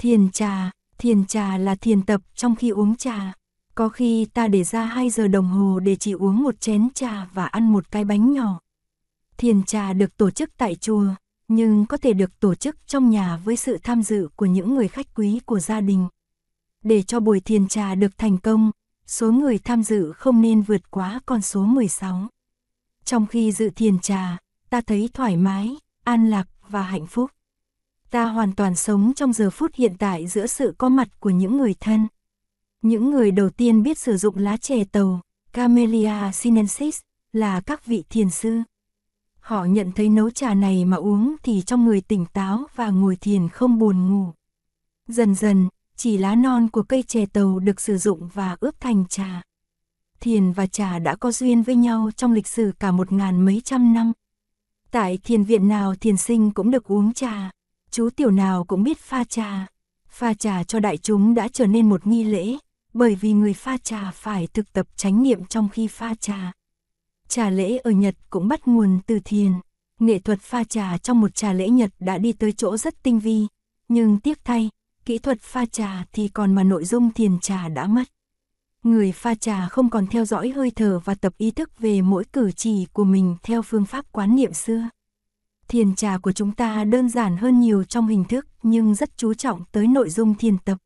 Thiền trà, thiền trà là thiền tập trong khi uống trà. Có khi ta để ra 2 giờ đồng hồ để chỉ uống một chén trà và ăn một cái bánh nhỏ. Thiền trà được tổ chức tại chùa, nhưng có thể được tổ chức trong nhà với sự tham dự của những người khách quý của gia đình. Để cho buổi thiền trà được thành công, số người tham dự không nên vượt quá con số 16. Trong khi dự thiền trà, ta thấy thoải mái, an lạc và hạnh phúc. Ta hoàn toàn sống trong giờ phút hiện tại giữa sự có mặt của những người thân. Những người đầu tiên biết sử dụng lá chè tàu, Camellia sinensis, là các vị thiền sư. Họ nhận thấy nấu trà này mà uống thì trong người tỉnh táo và ngồi thiền không buồn ngủ. Dần dần, chỉ lá non của cây chè tàu được sử dụng và ướp thành trà. Thiền và trà đã có duyên với nhau trong lịch sử cả một ngàn mấy trăm năm. Tại thiền viện nào thiền sinh cũng được uống trà, chú tiểu nào cũng biết pha trà. Pha trà cho đại chúng đã trở nên một nghi lễ, bởi vì người pha trà phải thực tập chánh niệm trong khi pha trà. Trà lễ ở Nhật cũng bắt nguồn từ thiền. Nghệ thuật pha trà trong một trà lễ Nhật đã đi tới chỗ rất tinh vi, nhưng tiếc thay, kỹ thuật pha trà thì còn mà nội dung thiền trà đã mất. Người pha trà không còn theo dõi hơi thở và tập ý thức về mỗi cử chỉ của mình theo phương pháp quán niệm xưa. Thiền trà của chúng ta đơn giản hơn nhiều trong hình thức nhưng rất chú trọng tới nội dung thiền tập.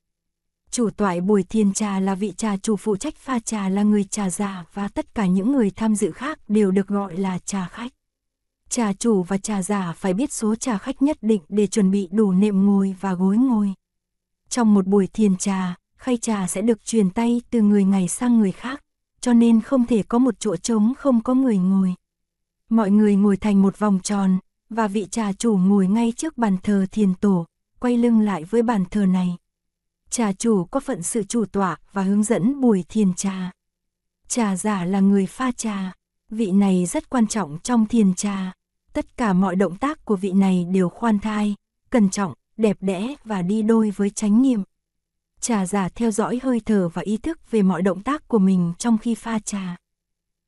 Chủ toại buổi thiền trà là vị trà chủ phụ trách pha trà là người trà giả và tất cả những người tham dự khác đều được gọi là trà khách. Trà chủ và trà giả phải biết số trà khách nhất định để chuẩn bị đủ nệm ngồi và gối ngồi. Trong một buổi thiền trà, khay trà sẽ được truyền tay từ người này sang người khác, cho nên không thể có một chỗ trống không có người ngồi. Mọi người ngồi thành một vòng tròn, và vị trà chủ ngồi ngay trước bàn thờ thiền tổ, quay lưng lại với bàn thờ này. Trà chủ có phận sự chủ tọa và hướng dẫn buổi thiền trà. Trà giả là người pha trà, vị này rất quan trọng trong thiền trà. Tất cả mọi động tác của vị này đều khoan thai, cẩn trọng, đẹp đẽ và đi đôi với chánh niệm. Trà giả theo dõi hơi thở và ý thức về mọi động tác của mình trong khi pha trà.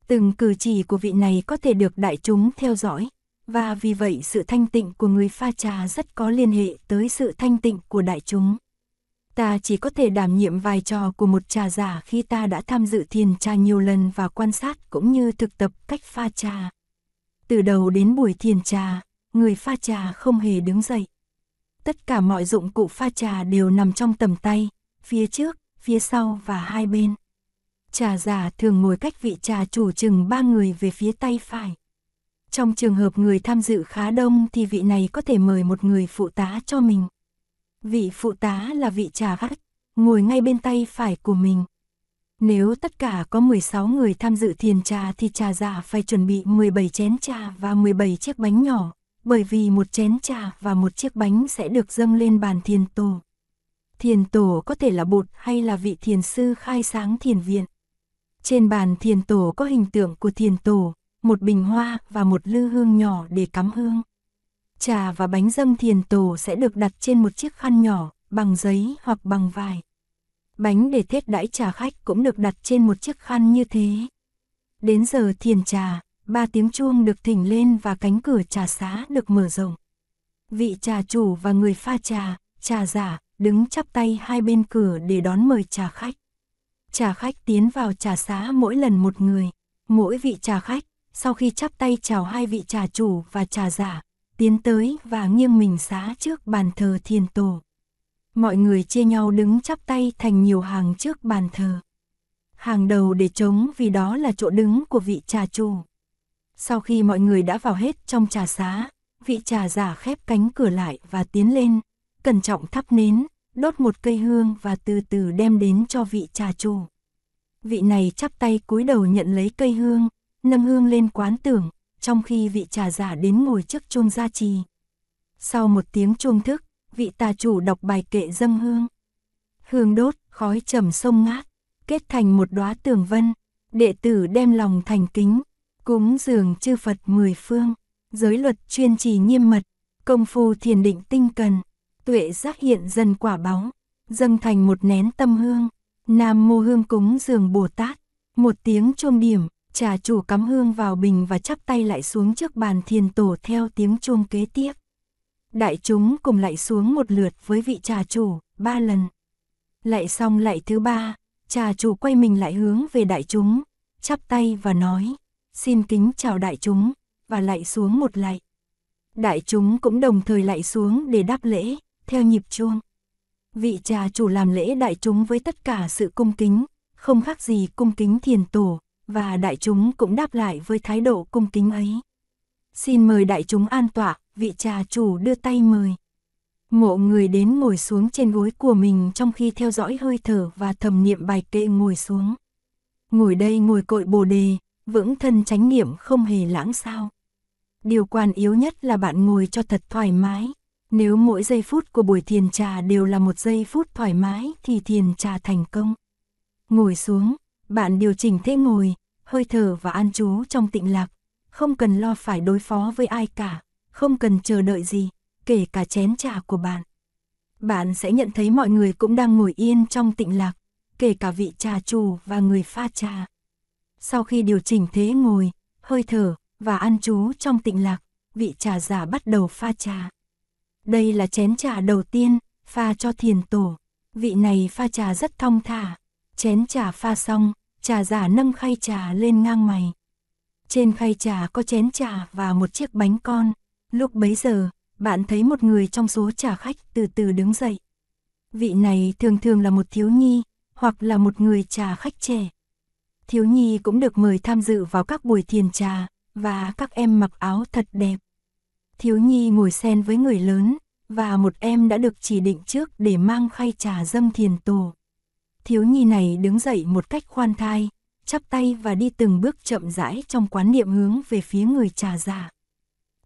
Từng cử chỉ của vị này có thể được đại chúng theo dõi, và vì vậy sự thanh tịnh của người pha trà rất có liên hệ tới sự thanh tịnh của đại chúng. Ta chỉ có thể đảm nhiệm vai trò của một trà giả khi ta đã tham dự thiền trà nhiều lần và quan sát cũng như thực tập cách pha trà. Từ đầu đến buổi thiền trà, người pha trà không hề đứng dậy. Tất cả mọi dụng cụ pha trà đều nằm trong tầm tay, phía trước, phía sau và hai bên. Trà giả thường ngồi cách vị trà chủ chừng ba người về phía tay phải. Trong trường hợp người tham dự khá đông thì vị này có thể mời một người phụ tá cho mình. Vị phụ tá là vị trà gắt, ngồi ngay bên tay phải của mình. Nếu tất cả có 16 người tham dự thiền trà thì trà giả phải chuẩn bị 17 chén trà và 17 chiếc bánh nhỏ, bởi vì một chén trà và một chiếc bánh sẽ được dâng lên bàn thiền tổ. Thiền tổ có thể là bột hay là vị thiền sư khai sáng thiền viện. Trên bàn thiền tổ có hình tượng của thiền tổ, một bình hoa và một lư hương nhỏ để cắm hương. Trà và bánh dâm thiền tổ sẽ được đặt trên một chiếc khăn nhỏ, bằng giấy hoặc bằng vải. Bánh để thết đãi trà khách cũng được đặt trên một chiếc khăn như thế. Đến giờ thiền trà, ba tiếng chuông được thỉnh lên và cánh cửa trà xá được mở rộng. Vị trà chủ và người pha trà, trà giả, đứng chắp tay hai bên cửa để đón mời trà khách. Trà khách tiến vào trà xá mỗi lần một người, mỗi vị trà khách, sau khi chắp tay chào hai vị trà chủ và trà giả, tiến tới và nghiêng mình xá trước bàn thờ thiền tổ. Mọi người chia nhau đứng chắp tay thành nhiều hàng trước bàn thờ. Hàng đầu để trống vì đó là chỗ đứng của vị trà chủ. Sau khi mọi người đã vào hết trong trà xá, vị trà giả khép cánh cửa lại và tiến lên, cẩn trọng thắp nến, đốt một cây hương và từ từ đem đến cho vị trà chủ. Vị này chắp tay cúi đầu nhận lấy cây hương, nâm hương lên quán tưởng, trong khi vị trà giả đến ngồi trước chuông gia trì. Sau một tiếng chuông thức, vị tà chủ đọc bài kệ dâng hương. Hương đốt, khói trầm sông ngát, kết thành một đóa tường vân, đệ tử đem lòng thành kính, cúng dường chư Phật mười phương, giới luật chuyên trì nghiêm mật, công phu thiền định tinh cần, tuệ giác hiện dần quả bóng, dâng thành một nén tâm hương, nam mô hương cúng dường Bồ Tát, một tiếng chuông điểm, Trà chủ cắm hương vào bình và chắp tay lại xuống trước bàn thiền tổ theo tiếng chuông kế tiếp. Đại chúng cùng lại xuống một lượt với vị trà chủ, ba lần. Lại xong lại thứ ba, trà chủ quay mình lại hướng về đại chúng, chắp tay và nói, xin kính chào đại chúng, và lại xuống một lạy. Đại chúng cũng đồng thời lại xuống để đáp lễ, theo nhịp chuông. Vị trà chủ làm lễ đại chúng với tất cả sự cung kính, không khác gì cung kính thiền tổ, và đại chúng cũng đáp lại với thái độ cung kính ấy. Xin mời đại chúng an tọa, vị trà chủ đưa tay mời. Mộ người đến ngồi xuống trên gối của mình trong khi theo dõi hơi thở và thầm niệm bài kệ ngồi xuống. Ngồi đây ngồi cội bồ đề, vững thân chánh niệm không hề lãng sao. Điều quan yếu nhất là bạn ngồi cho thật thoải mái. Nếu mỗi giây phút của buổi thiền trà đều là một giây phút thoải mái thì thiền trà thành công. Ngồi xuống, bạn điều chỉnh thế ngồi, hơi thở và an trú trong tịnh lạc, không cần lo phải đối phó với ai cả, không cần chờ đợi gì, kể cả chén trà của bạn. Bạn sẽ nhận thấy mọi người cũng đang ngồi yên trong tịnh lạc, kể cả vị trà chủ và người pha trà. Sau khi điều chỉnh thế ngồi, hơi thở và ăn trú trong tịnh lạc, vị trà giả bắt đầu pha trà. Đây là chén trà đầu tiên, pha cho thiền tổ. Vị này pha trà rất thong thả. Chén trà pha xong, trà giả nâng khay trà lên ngang mày. Trên khay trà có chén trà và một chiếc bánh con. Lúc bấy giờ, bạn thấy một người trong số trà khách từ từ đứng dậy. Vị này thường thường là một thiếu nhi, hoặc là một người trà khách trẻ. Thiếu nhi cũng được mời tham dự vào các buổi thiền trà, và các em mặc áo thật đẹp. Thiếu nhi ngồi xen với người lớn, và một em đã được chỉ định trước để mang khay trà dâng thiền tổ. Thiếu nhi này đứng dậy một cách khoan thai, chắp tay và đi từng bước chậm rãi trong quán niệm hướng về phía người trà giả.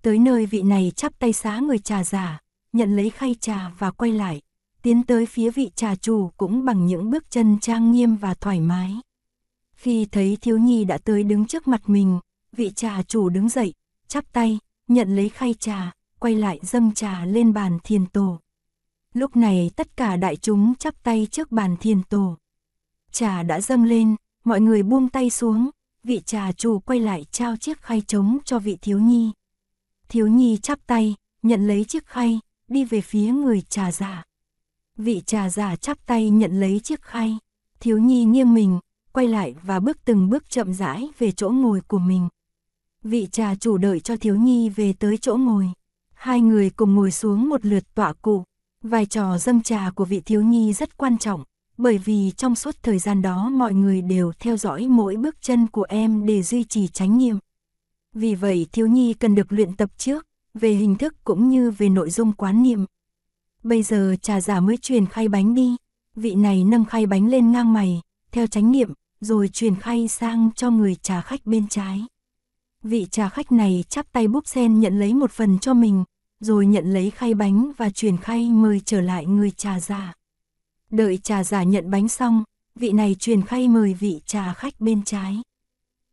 Tới nơi vị này chắp tay xá người trà giả, nhận lấy khay trà và quay lại, tiến tới phía vị trà chủ cũng bằng những bước chân trang nghiêm và thoải mái. Khi thấy thiếu nhi đã tới đứng trước mặt mình, vị trà chủ đứng dậy, chắp tay, nhận lấy khay trà, quay lại dâng trà lên bàn thiền tổ. Lúc này tất cả đại chúng chắp tay trước bàn thiền tổ. Trà đã dâng lên, mọi người buông tay xuống, vị trà chủ quay lại trao chiếc khay trống cho vị thiếu nhi. Thiếu nhi chắp tay, nhận lấy chiếc khay, đi về phía người trà giả. Vị trà giả chắp tay nhận lấy chiếc khay, thiếu nhi nghiêng mình, quay lại và bước từng bước chậm rãi về chỗ ngồi của mình. Vị trà chủ đợi cho thiếu nhi về tới chỗ ngồi. Hai người cùng ngồi xuống một lượt tọa cụ. Vai trò dâng trà của vị thiếu nhi rất quan trọng, bởi vì trong suốt thời gian đó mọi người đều theo dõi mỗi bước chân của em để duy trì tránh niệm. Vì vậy thiếu nhi cần được luyện tập trước, về hình thức cũng như về nội dung quán niệm. Bây giờ trà giả mới truyền khay bánh đi, vị này nâng khay bánh lên ngang mày, theo tránh niệm, rồi truyền khay sang cho người trà khách bên trái. Vị trà khách này chắp tay búp sen nhận lấy một phần cho mình, rồi nhận lấy khay bánh và chuyển khay mời trở lại người trà giả. Đợi trà giả nhận bánh xong, vị này truyền khay mời vị trà khách bên trái.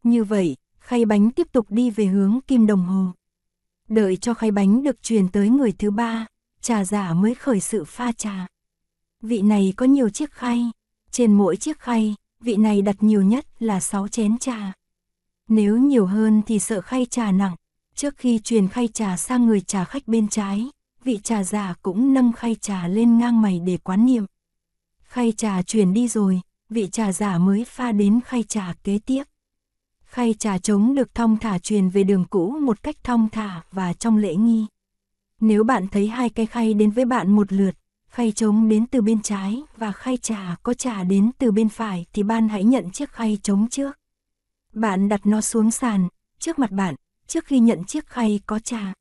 Như vậy, khay bánh tiếp tục đi về hướng kim đồng hồ. Đợi cho khay bánh được truyền tới người thứ ba, trà giả mới khởi sự pha trà. Vị này có nhiều chiếc khay, trên mỗi chiếc khay, vị này đặt nhiều nhất là 6 chén trà. Nếu nhiều hơn thì sợ khay trà nặng, trước khi truyền khay trà sang người trà khách bên trái, vị trà giả cũng nâng khay trà lên ngang mày để quán niệm. Khay trà truyền đi rồi, vị trà giả mới pha đến khay trà kế tiếp. Khay trà trống được thong thả truyền về đường cũ một cách thong thả và trong lễ nghi. Nếu bạn thấy hai cái khay đến với bạn một lượt, khay trống đến từ bên trái và khay trà có trà đến từ bên phải thì bạn hãy nhận chiếc khay trống trước. Bạn đặt nó xuống sàn, trước mặt bạn, trước khi nhận chiếc khay có trà.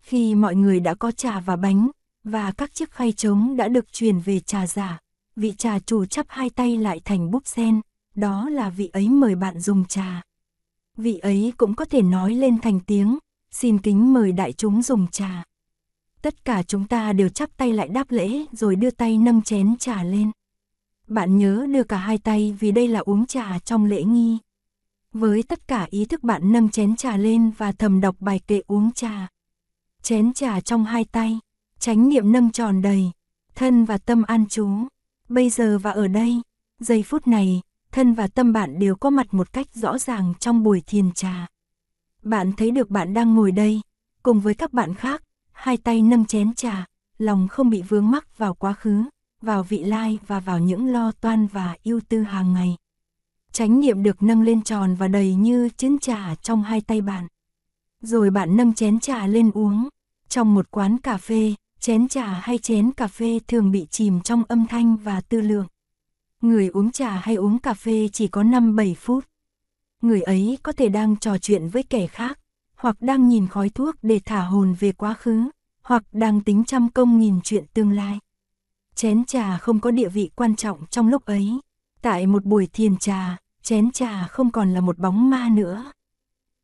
Khi mọi người đã có trà và bánh, và các chiếc khay trống đã được truyền về trà giả, vị trà chủ chắp hai tay lại thành búp sen, đó là vị ấy mời bạn dùng trà. Vị ấy cũng có thể nói lên thành tiếng, xin kính mời đại chúng dùng trà. Tất cả chúng ta đều chắp tay lại đáp lễ rồi đưa tay nâng chén trà lên. Bạn nhớ đưa cả hai tay vì đây là uống trà trong lễ nghi. Với tất cả ý thức bạn nâng chén trà lên và thầm đọc bài kệ uống trà. Chén trà trong hai tay, chánh niệm nâng tròn đầy, thân và tâm an trú. Bây giờ và ở đây, giây phút này, thân và tâm bạn đều có mặt một cách rõ ràng trong buổi thiền trà. Bạn thấy được bạn đang ngồi đây, cùng với các bạn khác, hai tay nâng chén trà, lòng không bị vướng mắc vào quá khứ, vào vị lai và vào những lo toan và ưu tư hàng ngày. Chánh niệm được nâng lên tròn và đầy như chén trà trong hai tay bạn. Rồi bạn nâng chén trà lên uống. Trong một quán cà phê, chén trà hay chén cà phê thường bị chìm trong âm thanh và tư lượng. Người uống trà hay uống cà phê chỉ có 5-7 phút. Người ấy có thể đang trò chuyện với kẻ khác, hoặc đang nhìn khói thuốc để thả hồn về quá khứ, hoặc đang tính trăm công nghìn chuyện tương lai. Chén trà không có địa vị quan trọng trong lúc ấy. Tại một buổi thiền trà, chén trà không còn là một bóng ma nữa.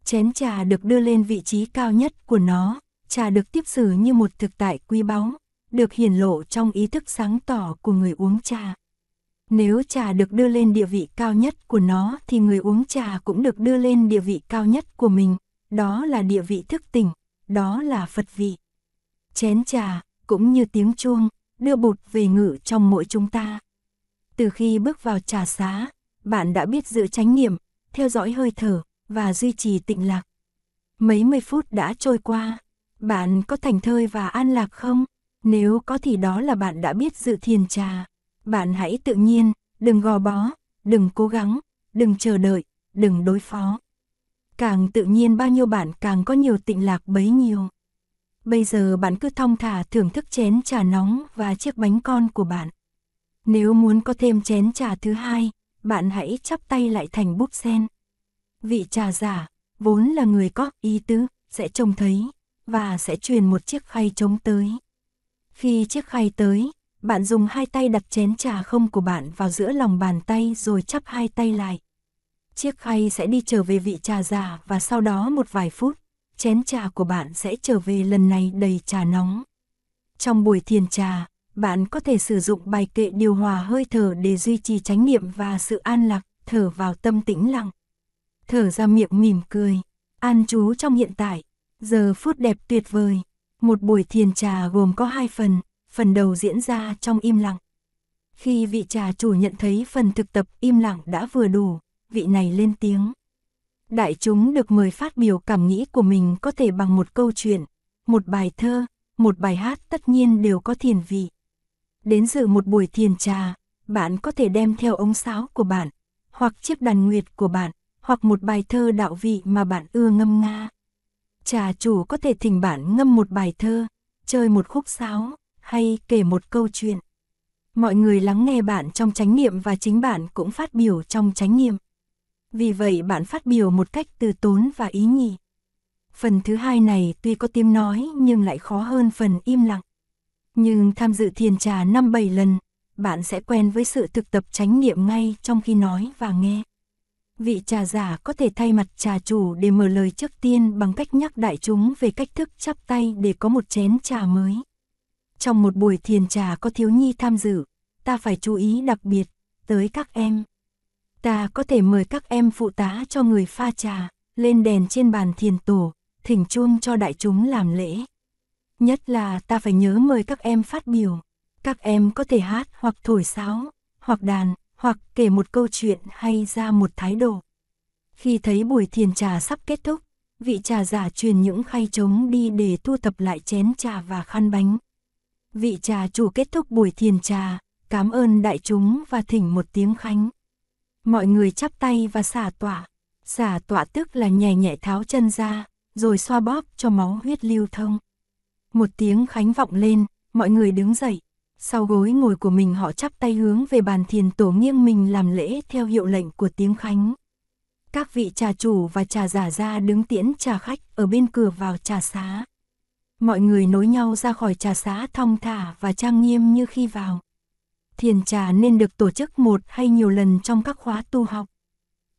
Chén trà được đưa lên vị trí cao nhất của nó, trà được tiếp xử như một thực tại quý báu, được hiển lộ trong ý thức sáng tỏ của người uống trà. Nếu trà được đưa lên địa vị cao nhất của nó thì người uống trà cũng được đưa lên địa vị cao nhất của mình, đó là địa vị thức tỉnh, đó là Phật vị. Chén trà, cũng như tiếng chuông, đưa bụt về ngự trong mỗi chúng ta. Từ khi bước vào trà xá, bạn đã biết giữ chánh niệm, theo dõi hơi thở và duy trì tịnh lạc. Mấy mươi phút đã trôi qua, bạn có thành thơi và an lạc không? Nếu có thì đó là bạn đã biết dự thiền trà. Bạn hãy tự nhiên, đừng gò bó, đừng cố gắng, đừng chờ đợi, đừng đối phó. Càng tự nhiên bao nhiêu bạn càng có nhiều tịnh lạc bấy nhiêu. Bây giờ bạn cứ thong thả thưởng thức chén trà nóng và chiếc bánh con của bạn. Nếu muốn có thêm chén trà thứ hai, bạn hãy chắp tay lại thành búp sen. Vị trà giả, vốn là người có ý tứ, sẽ trông thấy, và sẽ truyền một chiếc khay trống tới. Khi chiếc khay tới, bạn dùng hai tay đặt chén trà không của bạn vào giữa lòng bàn tay rồi chắp hai tay lại. Chiếc khay sẽ đi trở về vị trà giả và sau đó một vài phút, chén trà của bạn sẽ trở về lần này đầy trà nóng. Trong buổi thiền trà, bạn có thể sử dụng bài kệ điều hòa hơi thở để duy trì chánh niệm và sự an lạc, thở vào tâm tĩnh lặng. Thở ra miệng mỉm cười, an trú trong hiện tại, giờ phút đẹp tuyệt vời. Một buổi thiền trà gồm có hai phần, phần đầu diễn ra trong im lặng. Khi vị trà chủ nhận thấy phần thực tập im lặng đã vừa đủ, vị này lên tiếng. Đại chúng được mời phát biểu cảm nghĩ của mình có thể bằng một câu chuyện, một bài thơ, một bài hát tất nhiên đều có thiền vị. Đến dự một buổi thiền trà, bạn có thể đem theo ống sáo của bạn, hoặc chiếc đàn nguyệt của bạn, hoặc một bài thơ đạo vị mà bạn ưa ngâm nga. Trà chủ có thể thỉnh bạn ngâm một bài thơ, chơi một khúc sáo, hay kể một câu chuyện. Mọi người lắng nghe bạn trong chánh niệm và chính bạn cũng phát biểu trong chánh niệm. Vì vậy bạn phát biểu một cách từ tốn và ý nhị. Phần thứ hai này tuy có tiếng nói nhưng lại khó hơn phần im lặng. Nhưng tham dự thiền trà 5-7 lần, bạn sẽ quen với sự thực tập chánh niệm ngay trong khi nói và nghe. Vị trà giả có thể thay mặt trà chủ để mở lời trước tiên bằng cách nhắc đại chúng về cách thức chắp tay để có một chén trà mới. Trong một buổi thiền trà có thiếu nhi tham dự, ta phải chú ý đặc biệt tới các em. Ta có thể mời các em phụ tá cho người pha trà, lên đèn trên bàn thiền tổ, thỉnh chuông cho đại chúng làm lễ. Nhất là ta phải nhớ mời các em phát biểu. Các em có thể hát hoặc thổi sáo, hoặc đàn, hoặc kể một câu chuyện hay ra một thái độ. Khi thấy buổi thiền trà sắp kết thúc, vị trà giả truyền những khay trống đi để thu thập lại chén trà và khăn bánh. Vị trà chủ kết thúc buổi thiền trà, cảm ơn đại chúng và thỉnh một tiếng khánh. Mọi người chắp tay và xả tỏa. Xả tỏa tức là nhẹ nhẹ tháo chân ra, rồi xoa bóp cho máu huyết lưu thông. Một tiếng khánh vọng lên, mọi người đứng dậy. Sau gối ngồi của mình họ chắp tay hướng về bàn thiền tổ nghiêng mình làm lễ theo hiệu lệnh của tiếng khánh. Các vị trà chủ và trà giả ra đứng tiễn trà khách ở bên cửa vào trà xá. Mọi người nối nhau ra khỏi trà xá thong thả và trang nghiêm như khi vào. Thiền trà nên được tổ chức một hay nhiều lần trong các khóa tu học.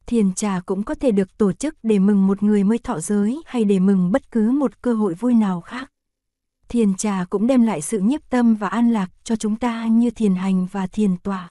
Thiền trà cũng có thể được tổ chức để mừng một người mới thọ giới hay để mừng bất cứ một cơ hội vui nào khác. Thiền trà cũng đem lại sự nhiếp tâm và an lạc cho chúng ta như thiền hành và thiền tọa.